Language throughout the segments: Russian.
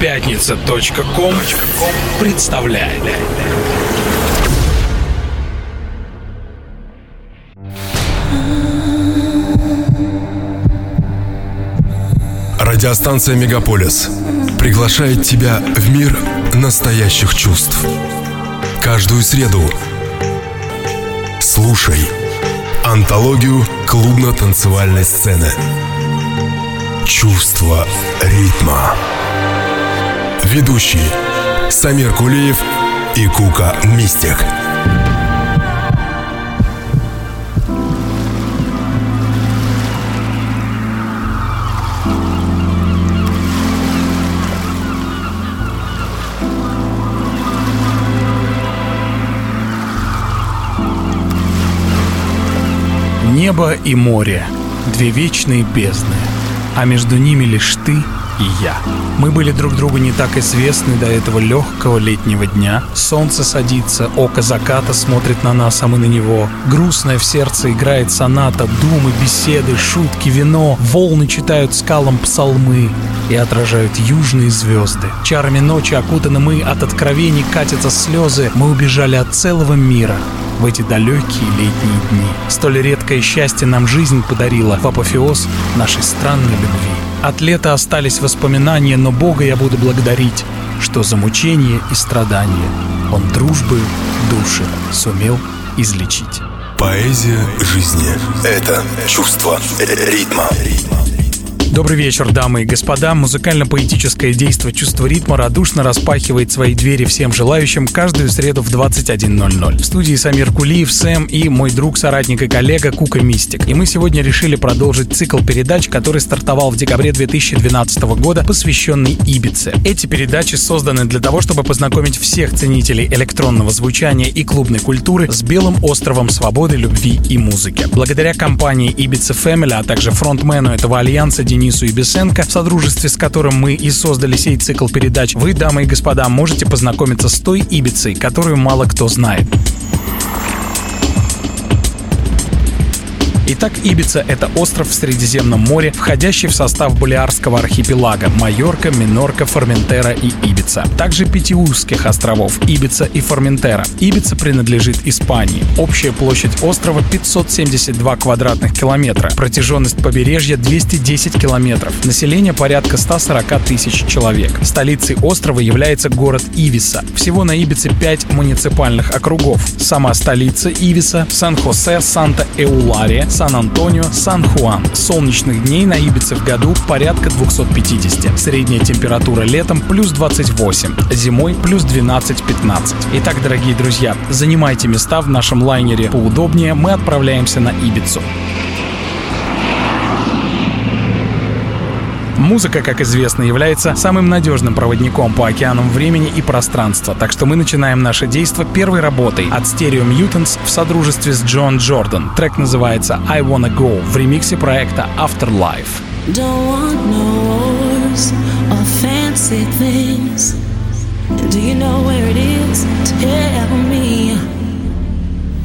Пятница.ком представляет. Радиостанция «Мегаполис» приглашает тебя в мир настоящих чувств. Каждую среду слушай антологию клубно-танцевальной сцены. Чувство ритма. Ведущие Самир Кулиев и Кука Мистик. Небо и море — две вечные бездны, а между ними лишь ты и я. Мы были друг другу не так известны до этого легкого летнего дня. Солнце садится, око заката смотрит на нас, а мы на него. Грустное в сердце играет соната, думы, беседы, шутки, вино. Волны читают скалам псалмы и отражают южные звезды. Чарами ночи окутаны мы, от откровений катятся слезы. Мы убежали от целого мира в эти далекие летние дни. Столь редкое счастье нам жизнь подарила в апофеоз нашей странной любви. От лета остались воспоминания, но Бога я буду благодарить, что за мучение и страдания Он дружбы души сумел излечить. Поэзия жизни – это чувство ритма. Добрый вечер, дамы и господа. Музыкально-поэтическое действо «Чувство ритма» радушно распахивает свои двери всем желающим каждую среду в 21.00. В студии Самир Кулиев, Сэм и мой друг, соратник и коллега Кука Мистик. И мы сегодня решили продолжить цикл передач, который стартовал в декабре 2012 года, посвященный Ибице. Эти передачи созданы для того, чтобы познакомить всех ценителей электронного звучания и клубной культуры с белым островом свободы, любви и музыки. Благодаря компании Ibiza Family, а также фронтмену этого альянса Денису Денису Ибисенко, в содружестве с которым мы и создали сей цикл передач, вы, дамы и господа, можете познакомиться с той Ибицей, которую мало кто знает. Итак, Ибица — это остров в Средиземном море, входящий в состав Балиарского архипелага — Майорка, Минорка, Форментера и Ибица. Также пяти узких островов — Ибица и Форментера. Ибица принадлежит Испании. Общая площадь острова 572 квадратных километра. Протяженность побережья 210 километров. Население порядка 140 тысяч человек. Столицей острова является город Ивиса. Всего на Ибице 5 муниципальных округов. Сама столица Ивиса — Сан-Хосе, Санта-Эулария, Сан-Антонио, Сан-Хуан. Солнечных дней на Ибице в году порядка 250. Средняя температура летом плюс 28, зимой плюс 12-15. Итак, дорогие друзья, занимайте места в нашем лайнере поудобнее, мы отправляемся на Ибицу. Музыка, как известно, является самым надежным проводником по океанам времени и пространства, так что мы начинаем наше действо первой работой от Stereo Mutants в содружестве с Джон Джордан. Трек называется «I Wanna Go» в ремиксе проекта Afterlife. Don't want no wars or fancy things. Do you know where it is? Tell me.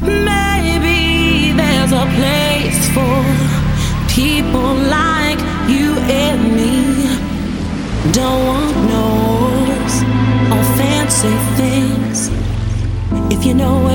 Maybe there's a place for people like you and me. Don't want no or fancy things. If you know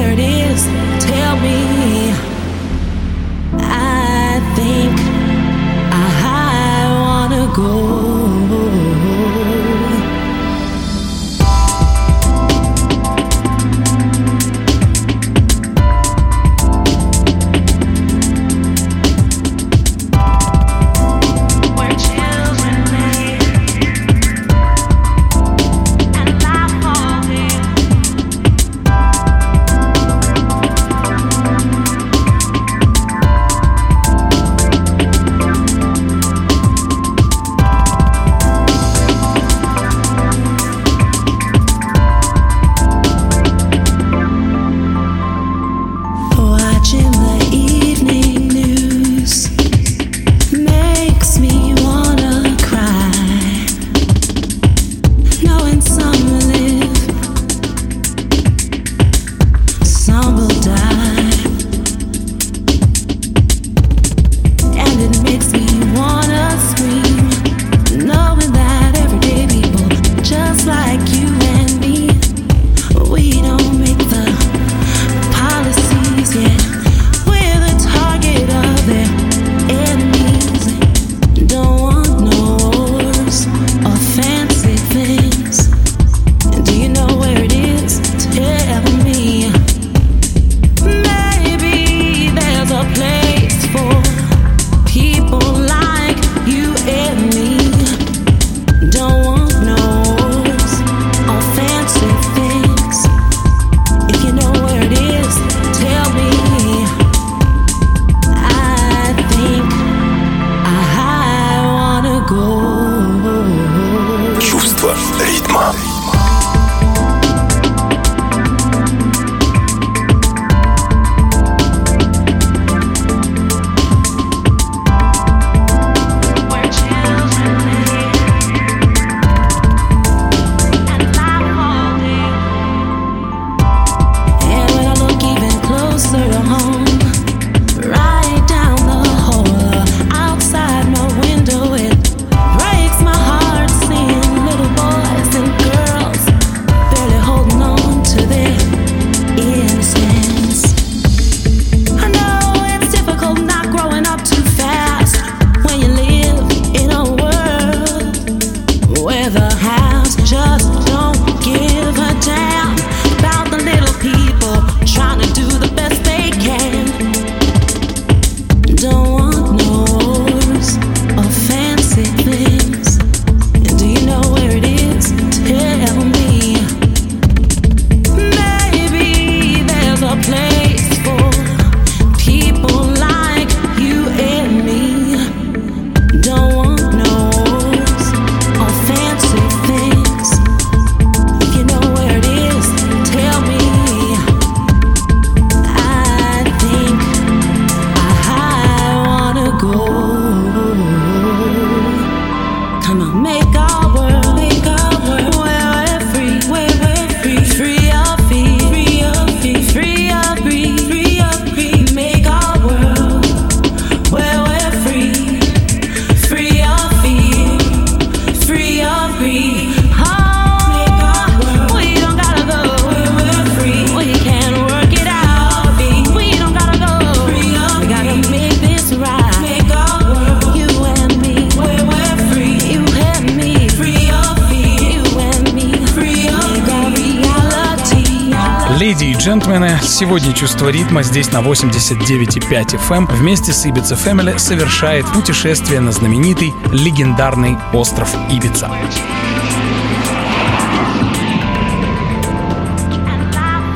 сегодня «Чувство ритма» здесь на 89,5 FM эм вместе с Ibiza Family совершает путешествие на знаменитый легендарный остров Ибица.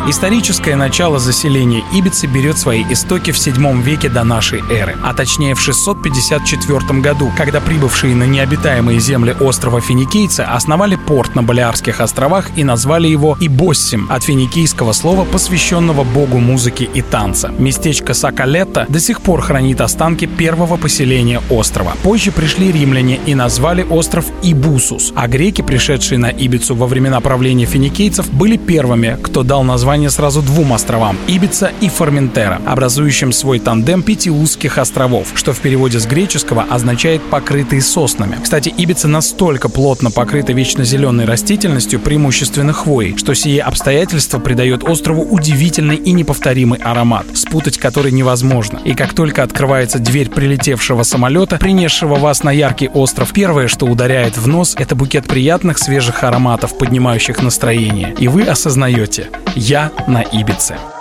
Историческое начало заселения Ибицы берет свои истоки в 7 веке до нашей эры, а точнее в 654 году, когда прибывшие на необитаемые земли острова Финикийцы основали порт на Балиарских островах и назвали его Ибоссим от финикийского слова, посвященного богу музыки и танца. Местечко Сакалетта до сих пор хранит останки первого поселения острова. Позже пришли римляне и назвали остров Ибусус, а греки, пришедшие на Ибицу во времена правления финикийцев, были первыми, кто дал название название сразу двум островам – Ибица и Форментера, образующим свой тандем пяти узких островов, что в переводе с греческого означает «покрытые соснами». Кстати, Ибица настолько плотно покрыта вечно зеленой растительностью, преимущественно хвоей, что сие обстоятельство придает острову удивительный и неповторимый аромат, спутать который невозможно. И как только открывается дверь прилетевшего самолета, принесшего вас на яркий остров, первое, что ударяет в нос, это букет приятных свежих ароматов, поднимающих настроение. И вы осознаете – я на Ибице.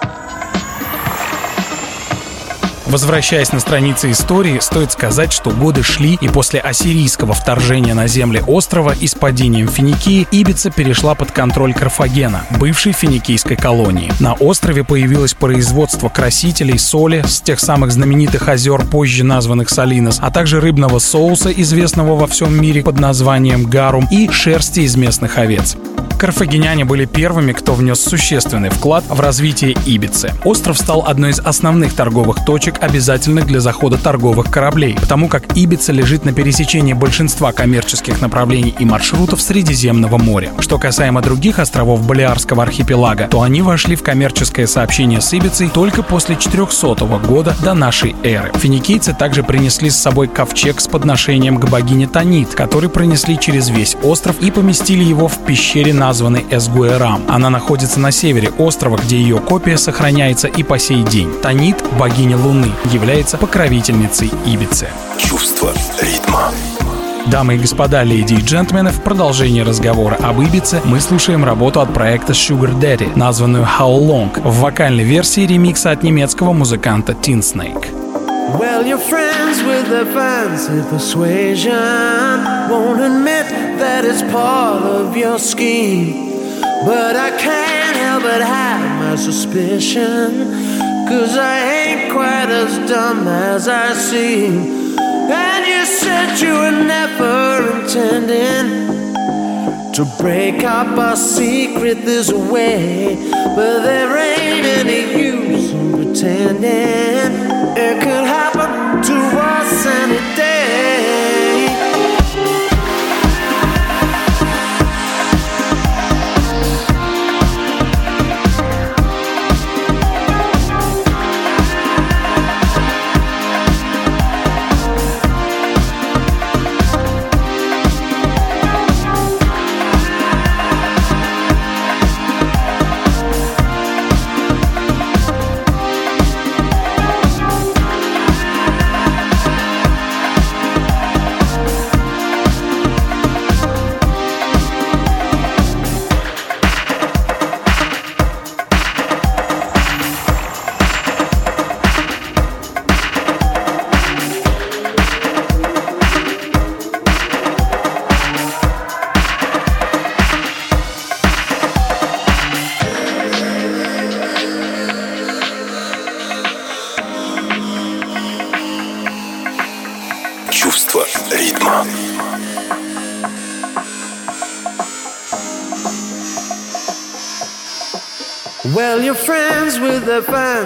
Возвращаясь на страницы истории, стоит сказать, что годы шли, и после ассирийского вторжения на земли острова и с падением Финикии Ибица перешла под контроль Карфагена, бывшей финикийской колонии. На острове появилось производство красителей, соли с тех самых знаменитых озер, позже названных Салинос, а также рыбного соуса, известного во всем мире под названием гарум, и шерсти из местных овец. Карфагеняне были первыми, кто внес существенный вклад в развитие Ибицы. Остров стал одной из основных торговых точек, обязательных для захода торговых кораблей, потому как Ибица лежит на пересечении большинства коммерческих направлений и маршрутов Средиземного моря. Что касаемо других островов Балиарского архипелага, то они вошли в коммерческое сообщение с Ибицей только после 400 года до нашей эры. Финикийцы также принесли с собой ковчег с подношением к богине Танит, который пронесли через весь остров и поместили его в пещере на названной Эсгуэрам. Она находится на севере острова, где ее копия сохраняется и по сей день. Танит, богиня Луны, является покровительницей Ибицы. Чувство ритма. Дамы и господа, леди и джентльмены, в продолжении разговора об Ибице мы слушаем работу от проекта Sugar Daddy, названную How Long, в вокальной версии ремикса от немецкого музыканта Tin Snake. Well, you're friends with their fancy persuasion. Won't admit that it's part of your scheme. But I can't help but have my suspicion. Cause I ain't quite as dumb as I seem. And you said you were never intending To break up our secret, this way, but there ain't any use in pretending it could happen to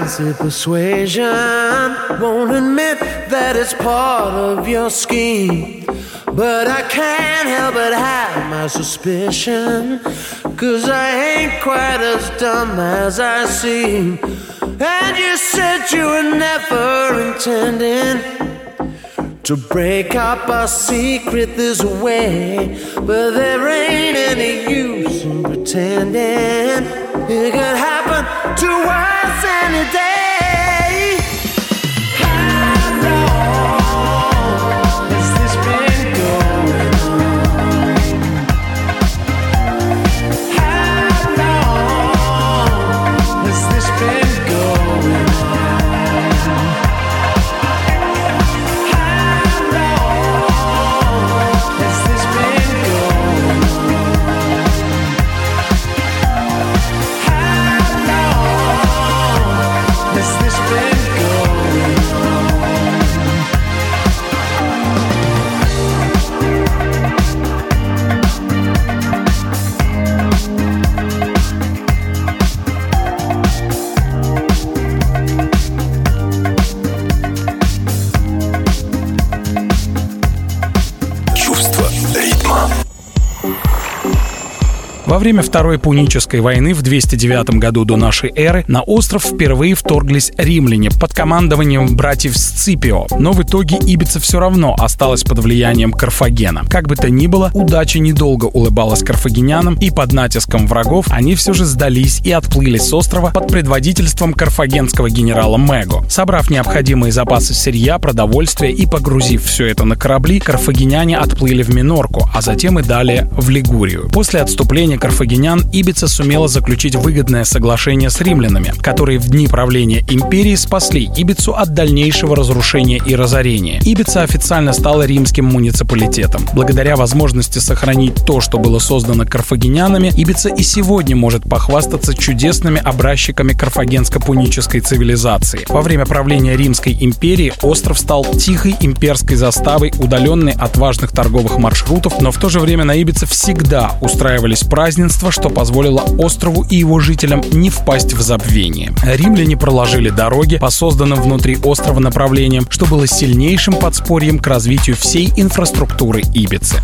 fancy persuasion won't admit that it's part of your scheme. But I can't help but have my suspicion. Cause I ain't quite as dumb as I seem. And you said you were never intending to break up our secret this way. But there ain't any use in pretending it could happen to us any day. Во время Второй Пунической войны в 209 году до нашей эры на остров впервые вторглись римляне под командованием братьев Сципио, но в итоге Ибица все равно осталась под влиянием Карфагена. Как бы то ни было, удача недолго улыбалась карфагенянам, и под натиском врагов они все же сдались и отплыли с острова под предводительством карфагенского генерала Мего. Собрав необходимые запасы сырья, продовольствия и погрузив все это на корабли, карфагеняне отплыли в Минорку, а затем и далее в Лигурию. После отступления карфагенян Ибица сумела заключить выгодное соглашение с римлянами, которые в дни правления империи спасли Ибицу от дальнейшего разрушения и разорения. Ибица официально стала римским муниципалитетом. Благодаря возможности сохранить то, что было создано карфагенянами, Ибица и сегодня может похвастаться чудесными образчиками карфагенско-пунической цивилизации. Во время правления Римской империи остров стал тихой имперской заставой, удаленной от важных торговых маршрутов, но в то же время на Ибице всегда устраивались празднества, что позволило острову и его жителям не впасть в забвение. Римляне проложили дороги по созданным внутри острова направлениям, что было сильнейшим подспорьем к развитию всей инфраструктуры Ибицы.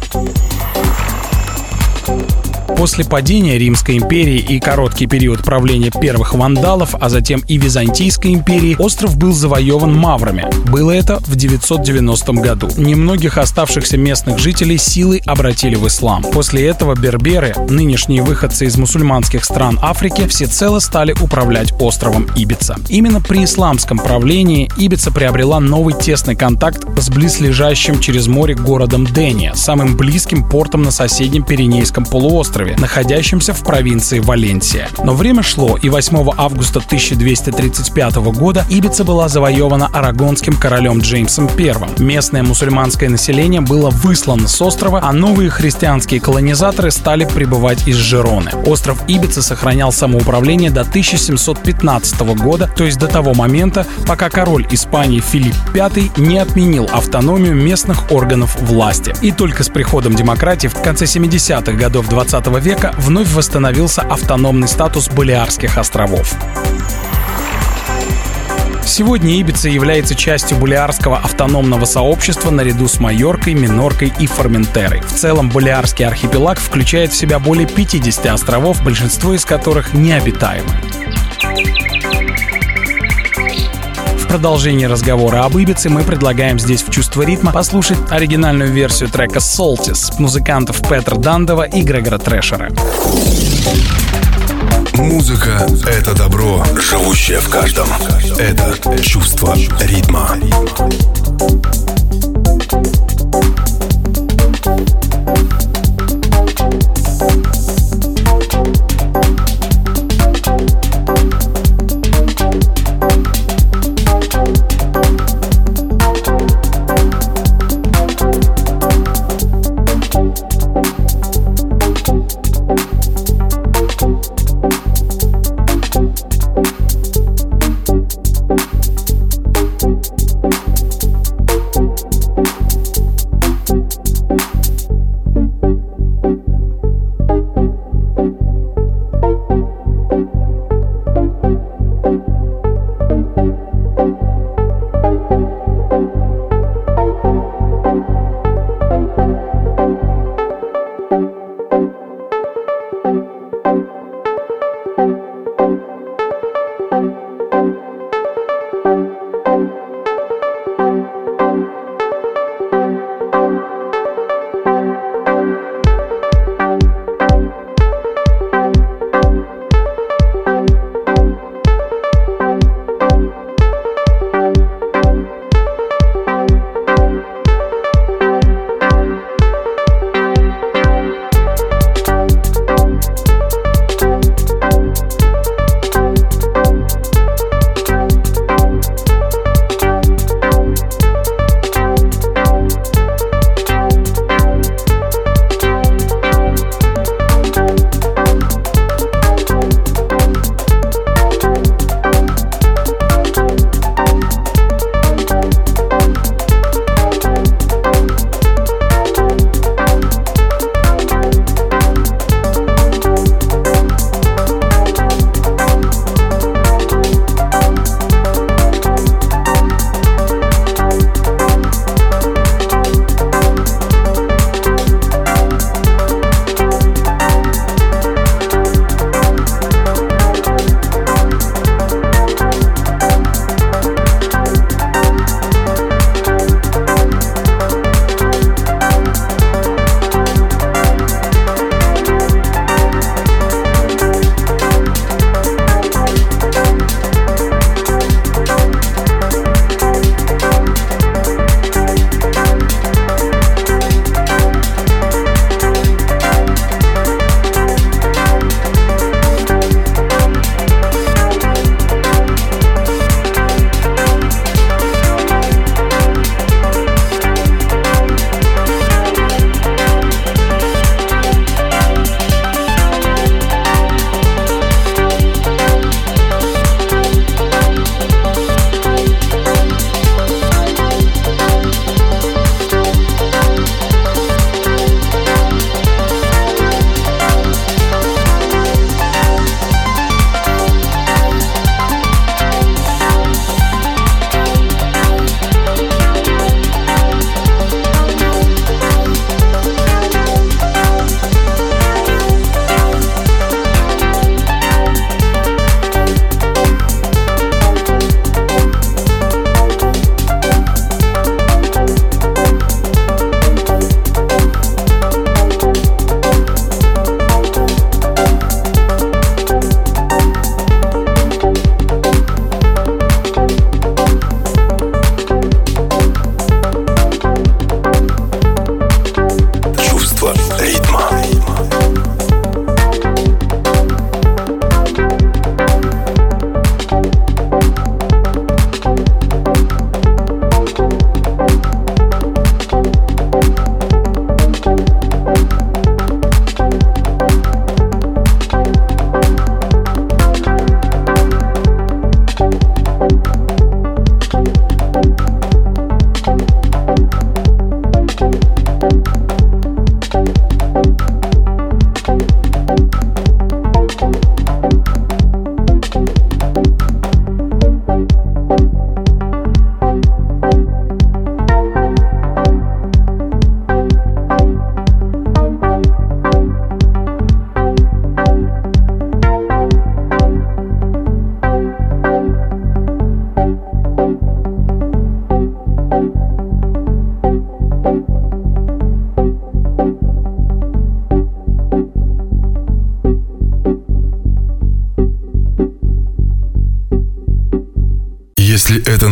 После падения Римской империи и короткий период правления первых вандалов, а затем и Византийской империи, остров был завоеван маврами. Было это в 990 году. Немногих оставшихся местных жителей силой обратили в ислам. После этого берберы, нынешние выходцы из мусульманских стран Африки, всецело стали управлять островом Ибица. Именно при исламском правлении Ибица приобрела новый тесный контакт с близлежащим через море городом Дения, самым близким портом на соседнем Пиренейском полуострове. Городе, находящемся в провинции Валенсия. Но время шло, и 8 августа 1235 года Ибица была завоевана арагонским королем Джеймсом I. Местное мусульманское население было выслано с острова, а новые христианские колонизаторы стали прибывать из Жероны. Остров Ибица сохранял самоуправление до 1715 года, то есть до того момента, пока король Испании Филипп V не отменил автономию местных органов власти. И только с приходом демократии в конце 70-х годов 20 века вновь восстановился автономный статус Балиарских островов. Сегодня Ибица является частью Балиарского автономного сообщества наряду с Майоркой, Миноркой и Форментерой. В целом Балиарский архипелаг включает в себя более 50 островов, большинство из которых необитаемы. В продолжении разговора об Ибице мы предлагаем здесь в «Чувство ритма» послушать оригинальную версию трека «Soltis» музыкантов Петра Дандова и Грегора Трэшера. Музыка — это добро, живущее в каждом. Это чувство ритма. Это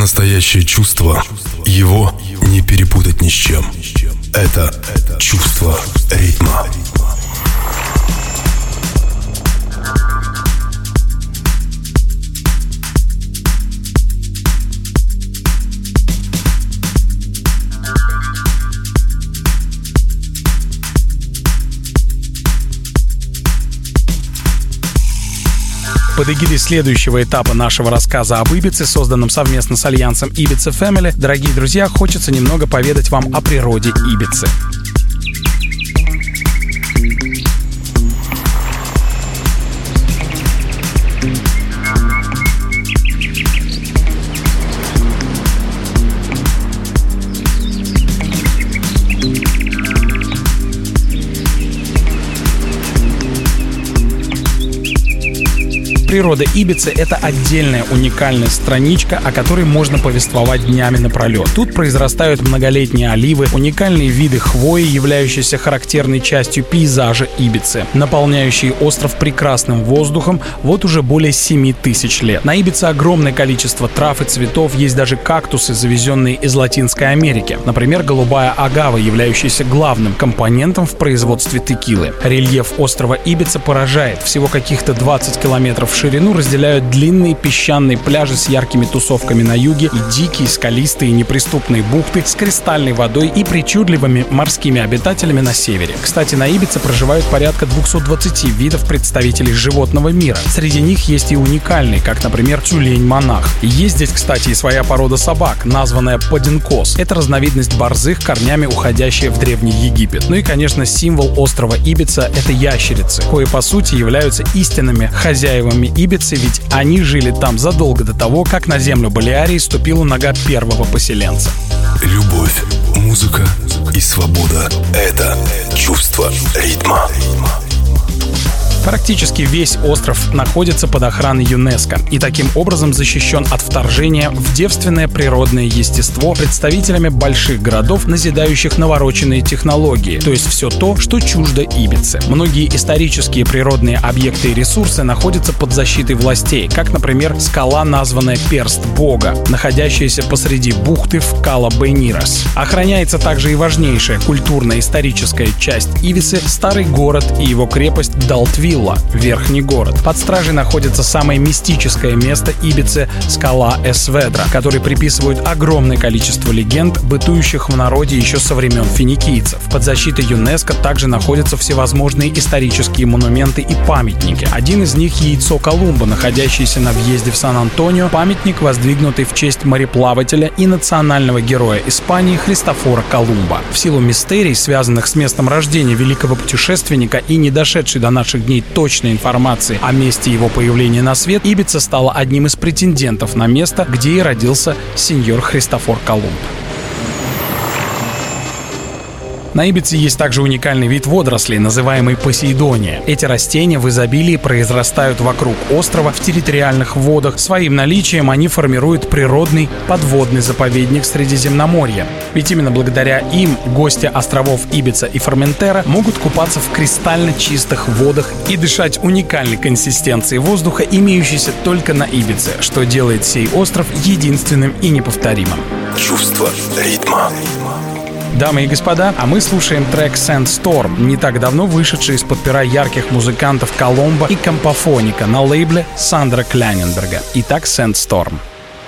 настоящее чувство, Под эгидой следующего этапа нашего рассказа об Ибице, созданном совместно с альянсом Ibiza Family, дорогие друзья, хочется немного поведать вам о природе Ибицы. Природа Ибицы — это отдельная уникальная страничка, о которой можно повествовать днями напролет. Тут произрастают многолетние оливы, уникальные виды хвои, являющиеся характерной частью пейзажа Ибицы, наполняющие остров прекрасным воздухом вот уже более 7 тысяч лет. На Ибице огромное количество трав и цветов, есть даже кактусы, завезенные из Латинской Америки. Например, голубая агава, являющаяся главным компонентом в производстве текилы. Рельеф острова Ибица поражает. Всего каких-то 20 километров ширину разделяют длинные песчаные пляжи с яркими тусовками на юге и дикие, скалистые, неприступные бухты с кристальной водой и причудливыми морскими обитателями на севере. Кстати, на Ибице проживают порядка 220 видов представителей животного мира. Среди них есть и уникальные, как, например, тюлень-монах. Есть здесь, кстати, и своя порода собак, названная подинкос. Это разновидность борзых, корнями уходящая в Древний Египет. Ну и, конечно, символ острова Ибица — это ящерицы, кои, по сути, являются истинными хозяевами Ибицы, ведь они жили там задолго до того, как на землю Балиарии ступила нога первого поселенца. Любовь, музыка и свобода — это чувство ритма. Практически весь остров находится под охраной ЮНЕСКО и таким образом защищен от вторжения в девственное природное естество представителями больших городов, назидающих навороченные технологии, то есть все то, что чуждо Ибице. Многие исторические природные объекты и ресурсы находятся под защитой властей, как, например, скала, названная Перст Бога, находящаяся посреди бухты в Кала Бейнирос. Охраняется также и важнейшая культурно-историческая часть Ибицы, старый город и его крепость Далтвилла, верхний город. Под стражей находится самое мистическое место Ибицы — скала Эсведра, которой приписывают огромное количество легенд, бытующих в народе еще со времен финикийцев. Под защитой ЮНЕСКО также находятся всевозможные исторические монументы и памятники. Один из них — яйцо Колумба, находящееся на въезде в Сан-Антонио, памятник, воздвигнутый в честь мореплавателя и национального героя Испании Христофора Колумба. В силу мистерий, связанных с местом рождения великого путешественника и не дошедшей до наших дней точной информации о месте его появления на свет, Ибица стала одним из претендентов на место, где и родился сеньор Христофор Колумб. На Ибице есть также уникальный вид водорослей, называемый посейдония. Эти растения в изобилии произрастают вокруг острова в территориальных водах. Своим наличием они формируют природный подводный заповедник Средиземноморья. Ведь именно благодаря им гости островов Ибица и Форментера могут купаться в кристально чистых водах и дышать уникальной консистенцией воздуха, имеющейся только на Ибице, что делает сей остров единственным и неповторимым. Чувство ритма. Дамы и господа, а мы слушаем трек Sandstorm, не так давно вышедший из-под пера ярких музыкантов Коломбо и Компофоника на лейбле Сандра Кляненберга. Итак, Sandstorm.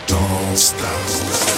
Don't stop.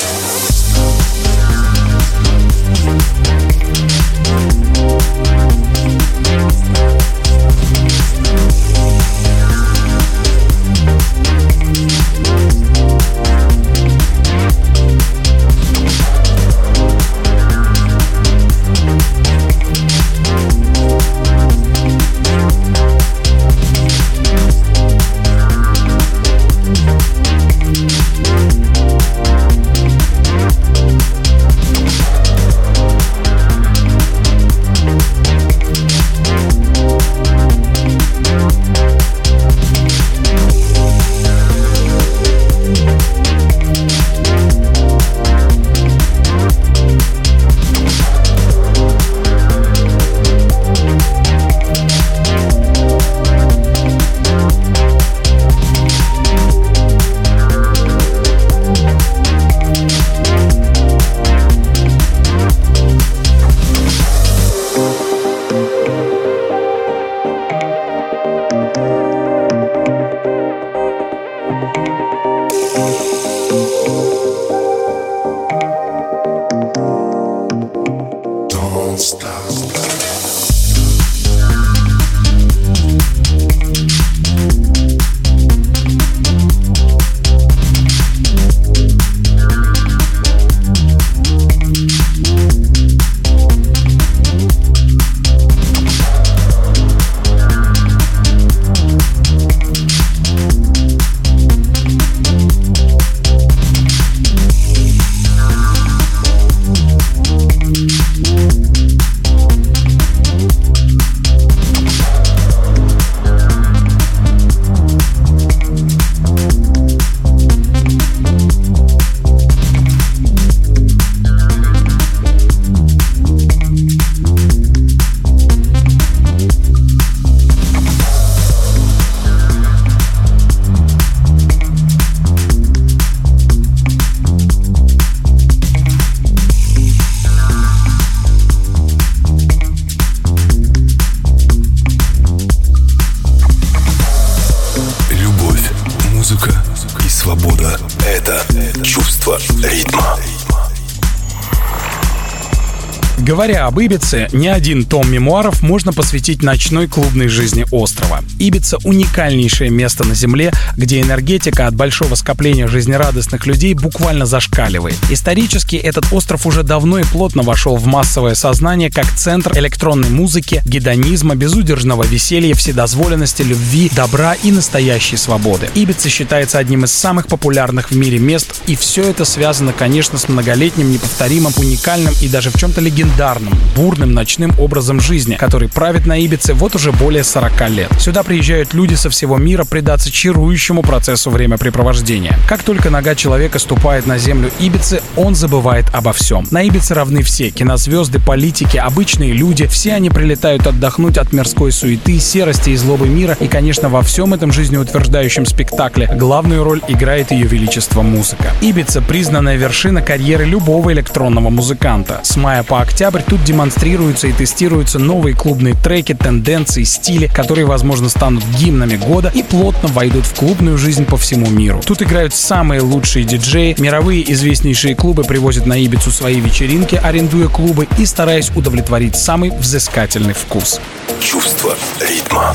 Говоря об Ибице, не один том мемуаров можно посвятить ночной клубной жизни острова. Ибица — уникальнейшее место на Земле, где энергетика от большого скопления жизнерадостных людей буквально зашкаливает. Исторически этот остров уже давно и плотно вошел в массовое сознание как центр электронной музыки, гедонизма, безудержного веселья, вседозволенности, любви, добра и настоящей свободы. Ибица считается одним из самых популярных в мире мест, и все это связано, конечно, с многолетним, неповторимым, уникальным и даже в чем-то легендарным, бурным ночным образом жизни, который правит на Ибице вот уже более 40 лет. Сюда приезжают люди со всего мира предаться чарующему процессу времяпрепровождения. Как только нога человека ступает на землю Ибицы, он забывает обо всем. На Ибице равны все — кинозвезды, политики, обычные люди. Все они прилетают отдохнуть от мирской суеты, серости и злобы мира. И, конечно, во всем этом жизнеутверждающем спектакле главную роль играет ее величество музыка. Ибица — признанная вершина карьеры любого электронного музыканта. С мая по октябрь тут демонстрируются и тестируются новые клубные треки, тенденции, стили, которые, возможно, станут гимнами года и плотно войдут в клубную жизнь по всему миру. Тут играют самые лучшие диджеи, мировые известнейшие клубы привозят на Ибицу свои вечеринки, арендуя клубы и стараясь удовлетворить самый взыскательный вкус. Чувство ритма.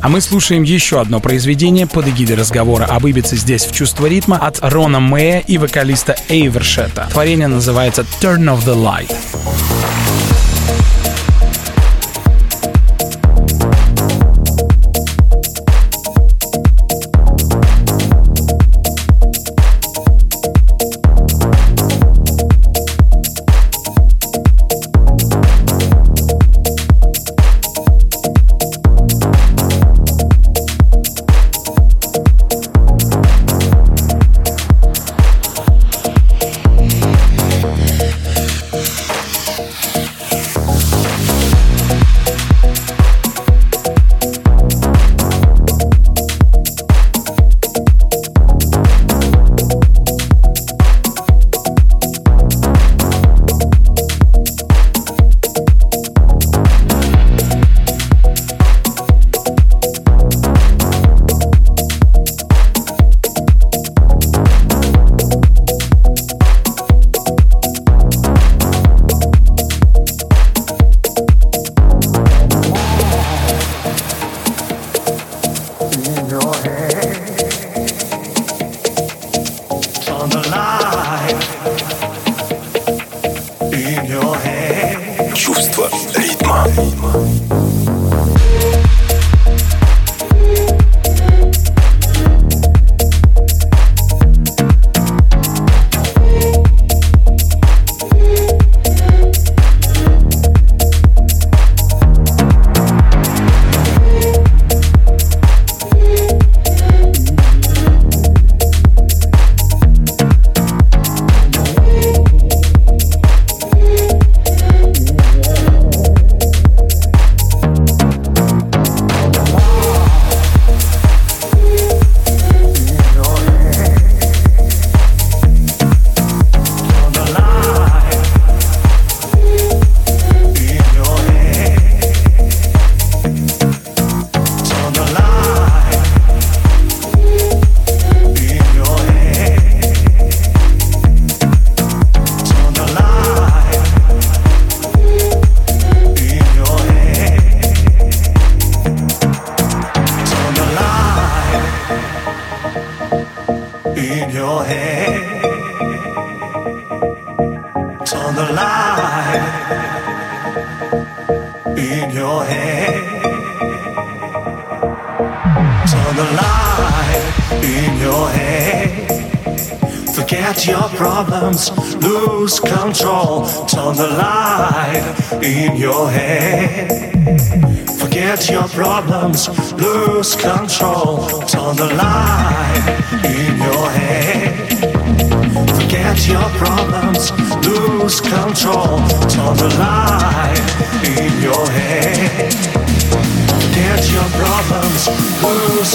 А мы слушаем еще одно произведение под эгидой разговора об Ибице здесь в «Чувство ритма» от Рона Мэя и вокалиста Эйвершета. Творение называется «Turn of the Light». чувство ритма. ритма.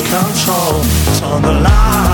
control. It's on the line.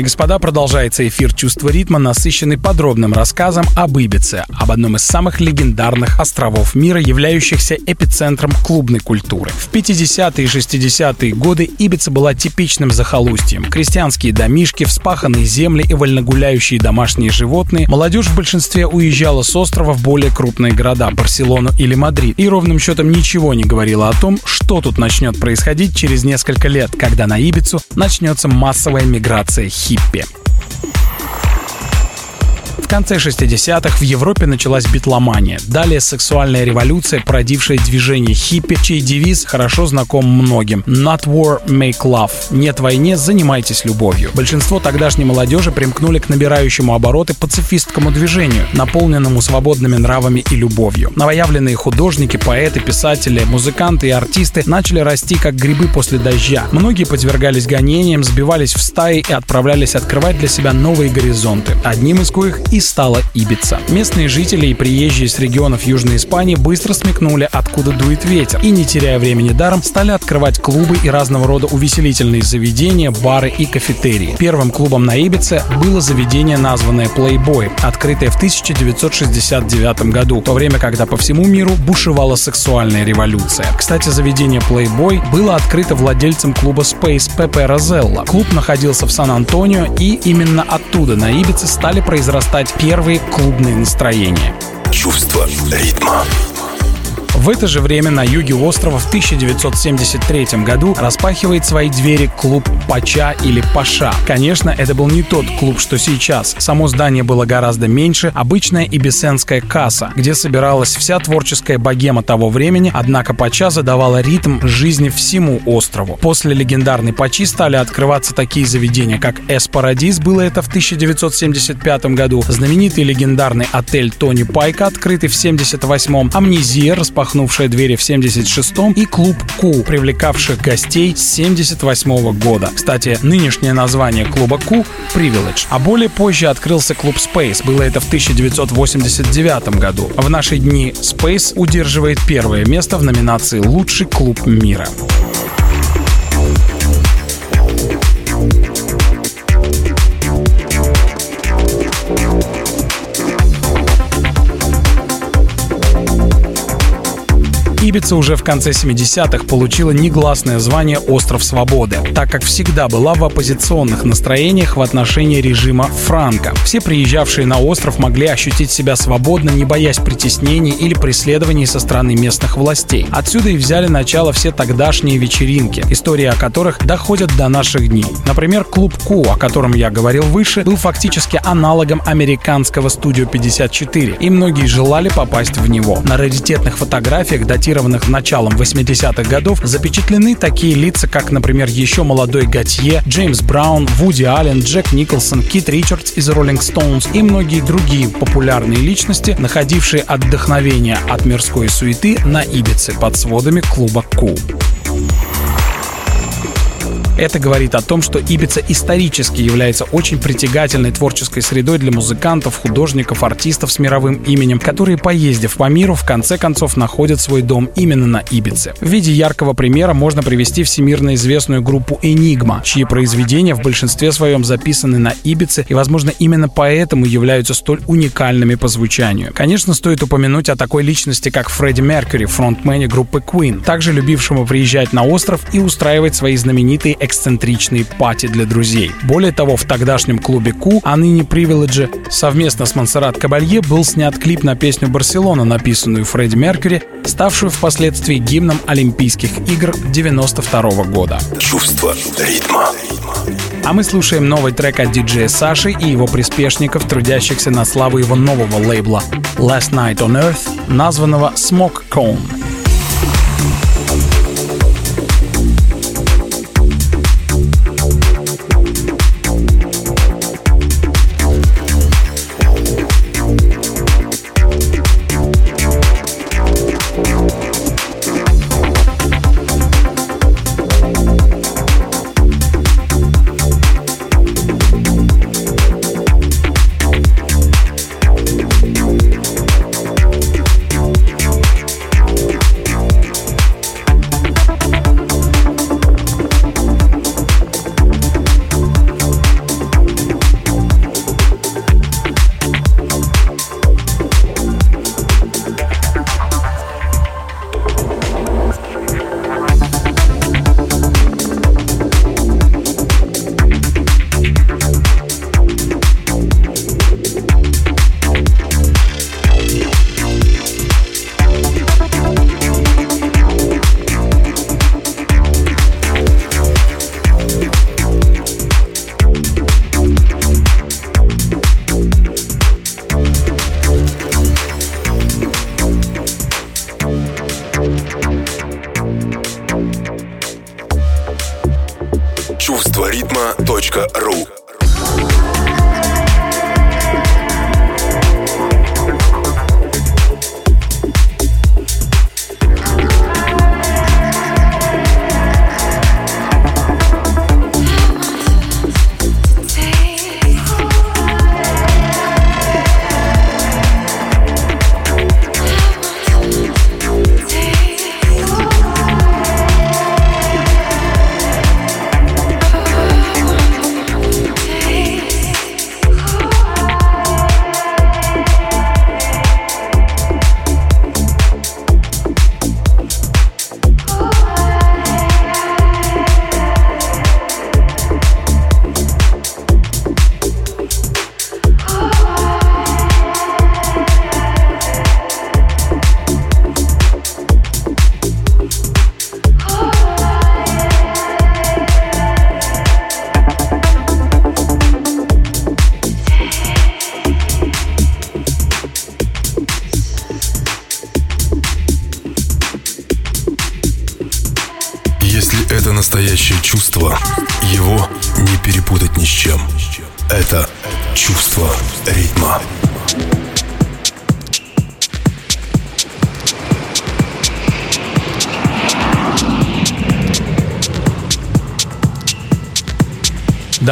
И господа, продолжается эфир «Чувство ритма», насыщенный подробным рассказом об Ибице, об одном из самых легендарных островов мира, являющихся эпицентром клубной культуры. В 50-е и 60-е годы Ибица была типичным захолустьем. Крестьянские домишки, вспаханные земли и вольногуляющие домашние животные. Молодежь в большинстве уезжала с острова в более крупные города – Барселону или Мадрид. И ровным счетом ничего не говорило о том, что тут начнет происходить через несколько лет, когда на Ибицу начнется массовая миграция организация хиппи конце 60-х в Европе началась битломания. Далее сексуальная революция, породившая движение хиппи, чей девиз хорошо знаком многим. Not war, make love. Нет войне, занимайтесь любовью. Большинство тогдашней молодежи примкнули к набирающему обороты пацифистскому движению, наполненному свободными нравами и любовью. Новоявленные художники, поэты, писатели, музыканты и артисты начали расти как грибы после дождя. Многие подвергались гонениям, сбивались в стаи и отправлялись открывать для себя новые горизонты. Одним из коих и стала Ибица. Местные жители и приезжие с регионов Южной Испании быстро смекнули, откуда дует ветер, и, не теряя времени даром, стали открывать клубы и разного рода увеселительные заведения, бары и кафетерии. Первым клубом на Ибице было заведение, названное Playboy, открытое в 1969 году, в то время, когда по всему миру бушевала сексуальная революция. Кстати, заведение Playboy было открыто владельцем клуба Space Пепе Розелла. Клуб находился в Сан-Антонио, и именно оттуда на Ибице стали произрастать первые клубные настроения. Чувство ритма. В это же время на юге острова в 1973 году распахивает свои двери клуб Пача или Паша. Конечно, это был не тот клуб, что сейчас. Само здание было гораздо меньше, обычная ибисенская касса, где собиралась вся творческая богема того времени, однако Пача задавала ритм жизни всему острову. После легендарной Пачи стали открываться такие заведения, как Эс Парадис, было это в 1975 году, знаменитый легендарный отель Тони Пайка, открытый в 78-м, Амнезия, распахнутый распахнувшая двери в 76-м, и клуб Ку, привлекавших гостей с 78 -го года. Кстати, нынешнее название клуба Ку — Privilege. А более позже открылся клуб Space, было это в 1989 году. В наши дни Space удерживает первое место в номинации «Лучший клуб мира». Ибица уже в конце 70-х получила негласное звание «Остров Свободы», так как всегда была в оппозиционных настроениях в отношении режима Франка. Все приезжавшие на остров могли ощутить себя свободно, не боясь притеснений или преследований со стороны местных властей. Отсюда и взяли начало все тогдашние вечеринки, истории о которых доходят до наших дней. Например, клуб Ку, о котором я говорил выше, был фактически аналогом американского Студио 54, и многие желали попасть в него. На раритетных фотографиях датировали датированных началом 80-х годов, запечатлены такие лица, как, например, еще молодой Готье, Джеймс Браун, Вуди Аллен, Джек Николсон, Кит Ричардс из Rolling Stones и многие другие популярные личности, находившие отдохновение от мирской суеты на Ибице под сводами клуба Ку. Это говорит о том, что Ибица исторически является очень притягательной творческой средой для музыкантов, художников, артистов с мировым именем, которые, поездив по миру, в конце концов находят свой дом именно на Ибице. В виде яркого примера можно привести всемирно известную группу Enigma, чьи произведения в большинстве своем записаны на Ибице и, возможно, именно поэтому являются столь уникальными по звучанию. Конечно, стоит упомянуть о такой личности, как Фредди Меркьюри, фронтмене группы Queen, также любившему приезжать на остров и устраивать свои знаменитые эксцентричные пати для друзей. Более того, в тогдашнем клубе Ку, а ныне Привиледжи, совместно с Монсеррат Кабалье был снят клип на песню «Барселона», написанную Фредди Меркьюри, ставшую впоследствии гимном Олимпийских игр 92 года. Чувство ритма. А мы слушаем новый трек от диджея Саши и его приспешников, трудящихся на славу его нового лейбла Last Night on Earth, названного Smoke Cone.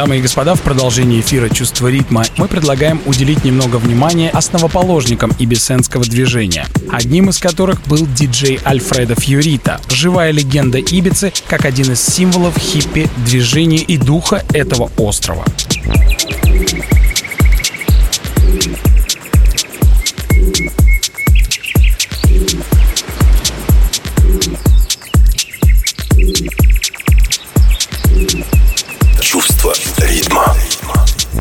Дамы и господа, в продолжении эфира «Чувство ритма» мы предлагаем уделить немного внимания основоположникам ибисенского движения, одним из которых был диджей Альфредо Фьюрита, живая легенда Ибицы как один из символов хиппи, движения и духа этого острова.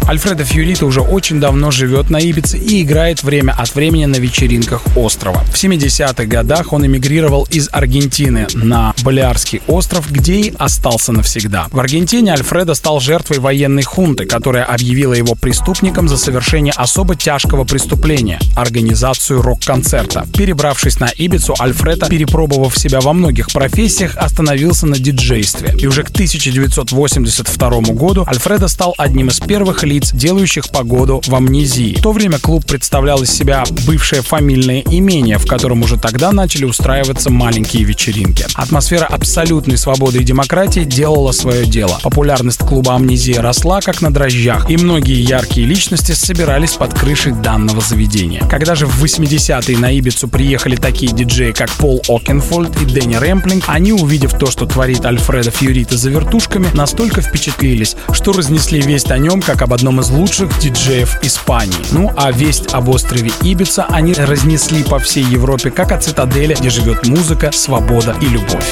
Альфредо Фьюрита уже очень давно живет на Ибице и играет время от времени на вечеринках острова. В 70-х годах он эмигрировал из Аргентины на Балиарский остров, где и остался навсегда. В Аргентине Альфредо стал жертвой военной хунты, которая объявила его преступником за совершение особо тяжкого преступления — организацию рок-концерта. Перебравшись на Ибицу, Альфредо, перепробовав себя во многих профессиях, остановился на диджействе. И уже к 1982 году Альфредо стал одним из первых лиц лиц, делающих погоду в амнезии. В то время клуб представлял из себя бывшее фамильное имение, в котором уже тогда начали устраиваться маленькие вечеринки. Атмосфера абсолютной свободы и демократии делала свое дело. Популярность клуба «Амнезия» росла как на дрожжах, и многие яркие личности собирались под крышей данного заведения. Когда же в 80-е на Ибицу приехали такие диджеи, как Пол Окенфольд и Дэнни Рэмплинг, они, увидев то, что творит Альфредо Фьюрита за вертушками, настолько впечатлились, что разнесли весть о нем как об одном одном из лучших диджеев Испании. Ну а весть об острове Ибица они разнесли по всей Европе как о цитадели, где живет музыка, свобода и любовь.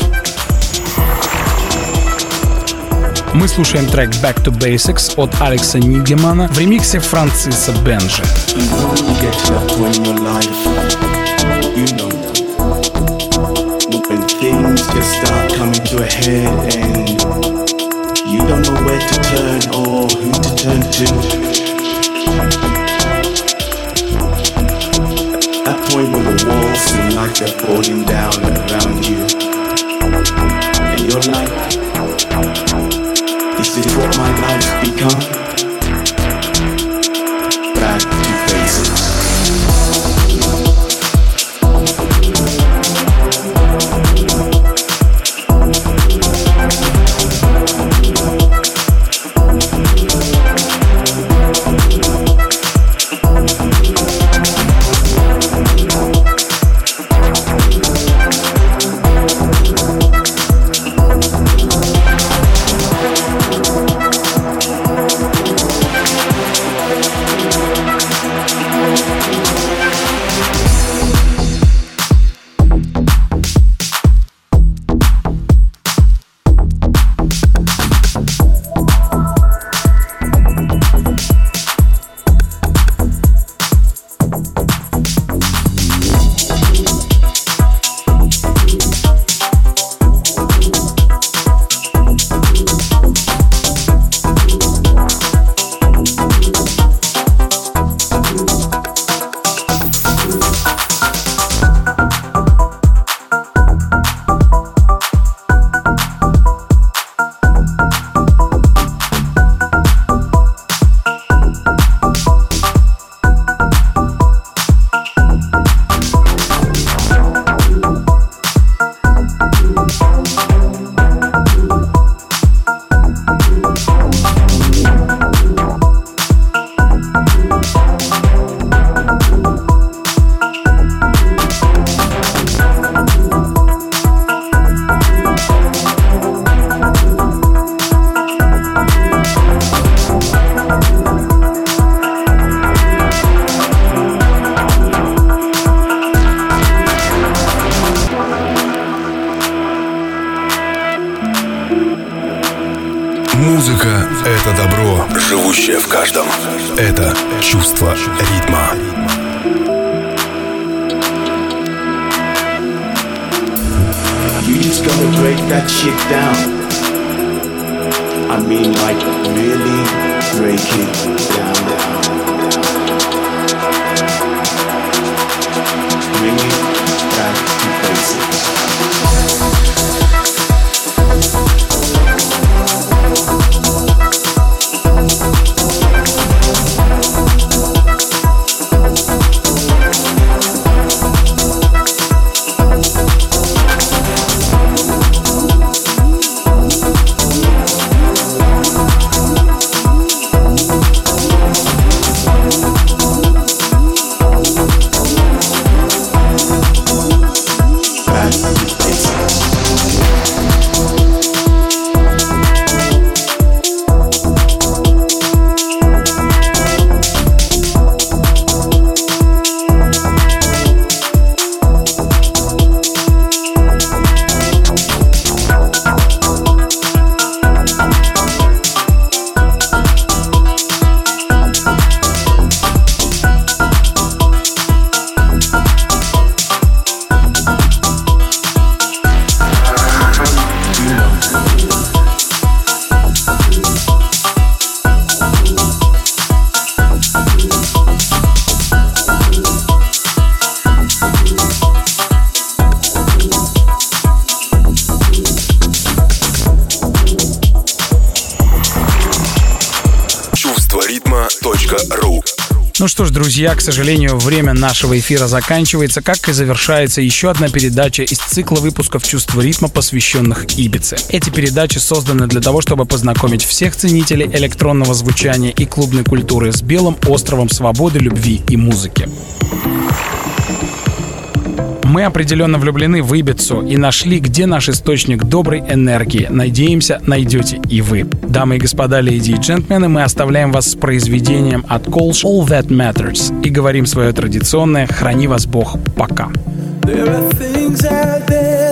Мы слушаем трек Back to Basics от Алекса Нигемана в ремиксе Франциса Бенжи. things just start coming to a head and You don't know where to turn or who to turn to. That point when the walls seem like they're falling down around you. And you're like, this is what my life become. Живущее в каждом. Это чувство ритма. You just gotta break that shit down. I mean, like, really break it down, Ну что ж, друзья, к сожалению, время нашего эфира заканчивается, как и завершается еще одна передача из цикла выпусков «Чувство ритма», посвященных Ибице. Эти передачи созданы для того, чтобы познакомить всех ценителей электронного звучания и клубной культуры с белым островом свободы, любви и музыки. Мы определенно влюблены в Ибицу и нашли, где наш источник доброй энергии. Надеемся, найдете и вы. Дамы и господа, леди и джентльмены, мы оставляем вас с произведением от Colch All That Matters и говорим свое традиционное «Храни вас Бог, пока». There are things out there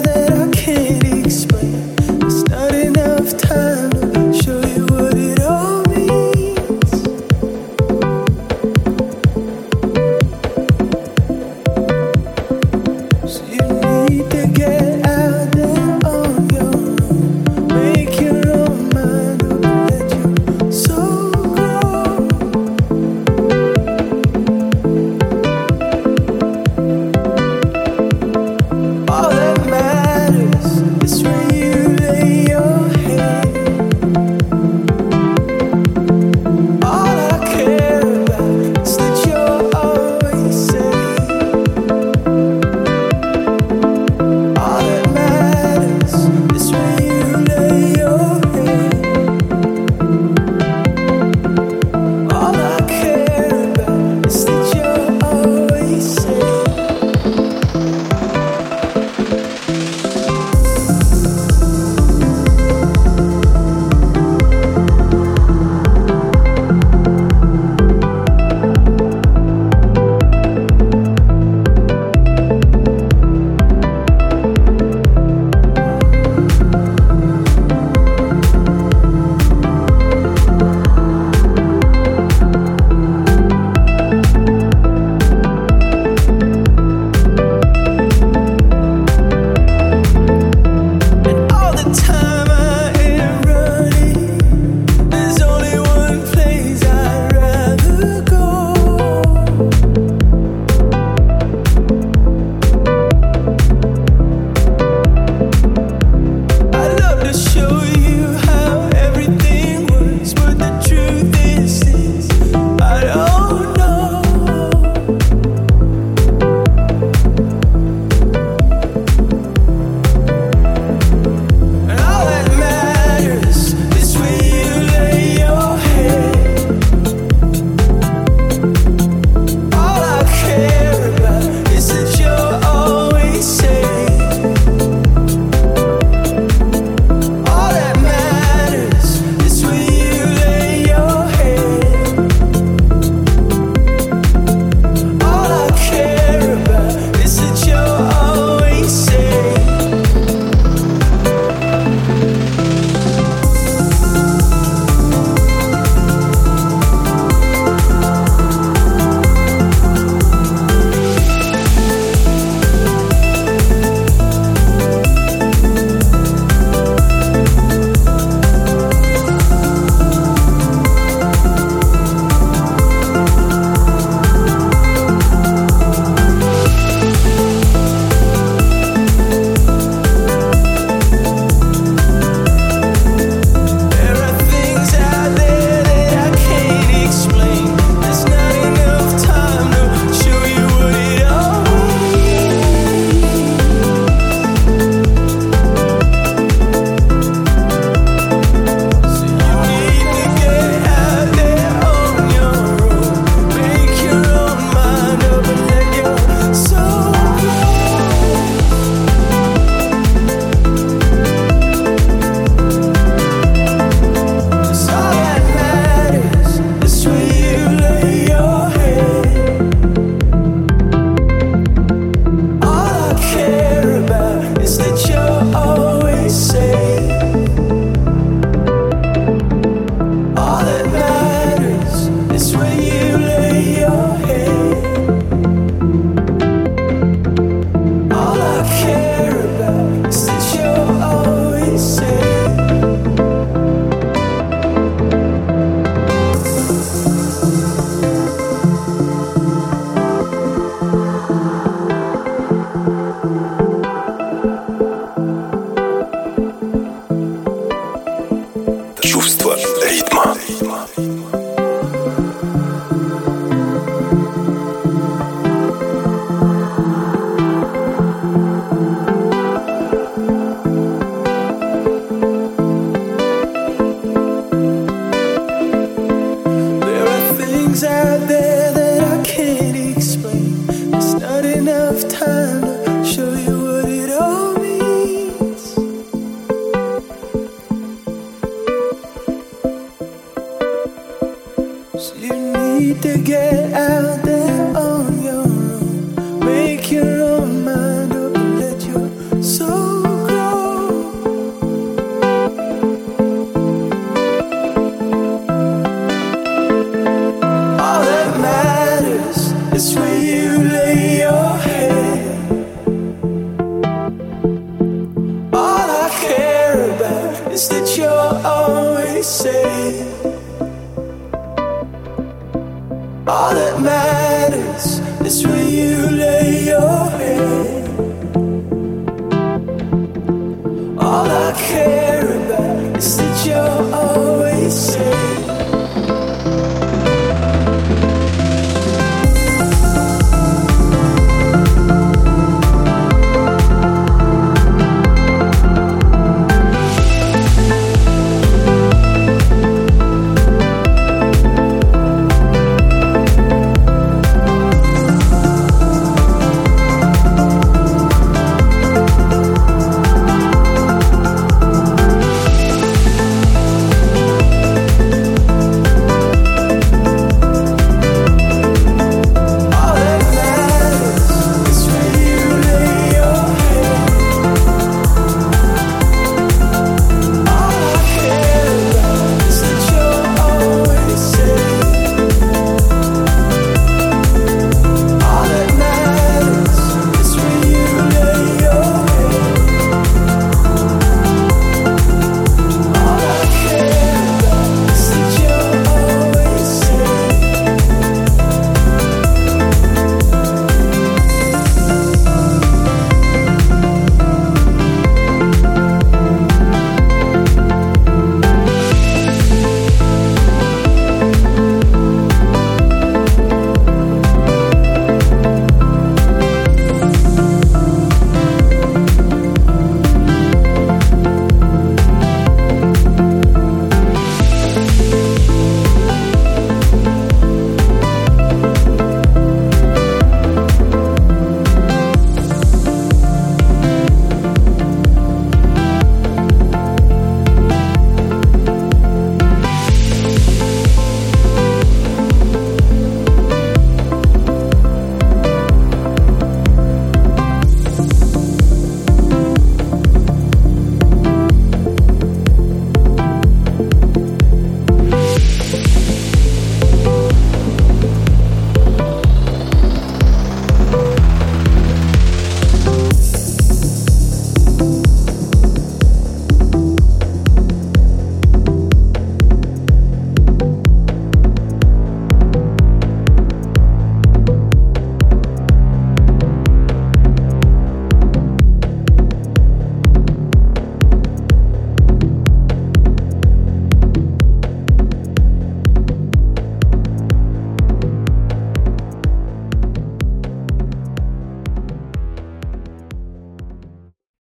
day.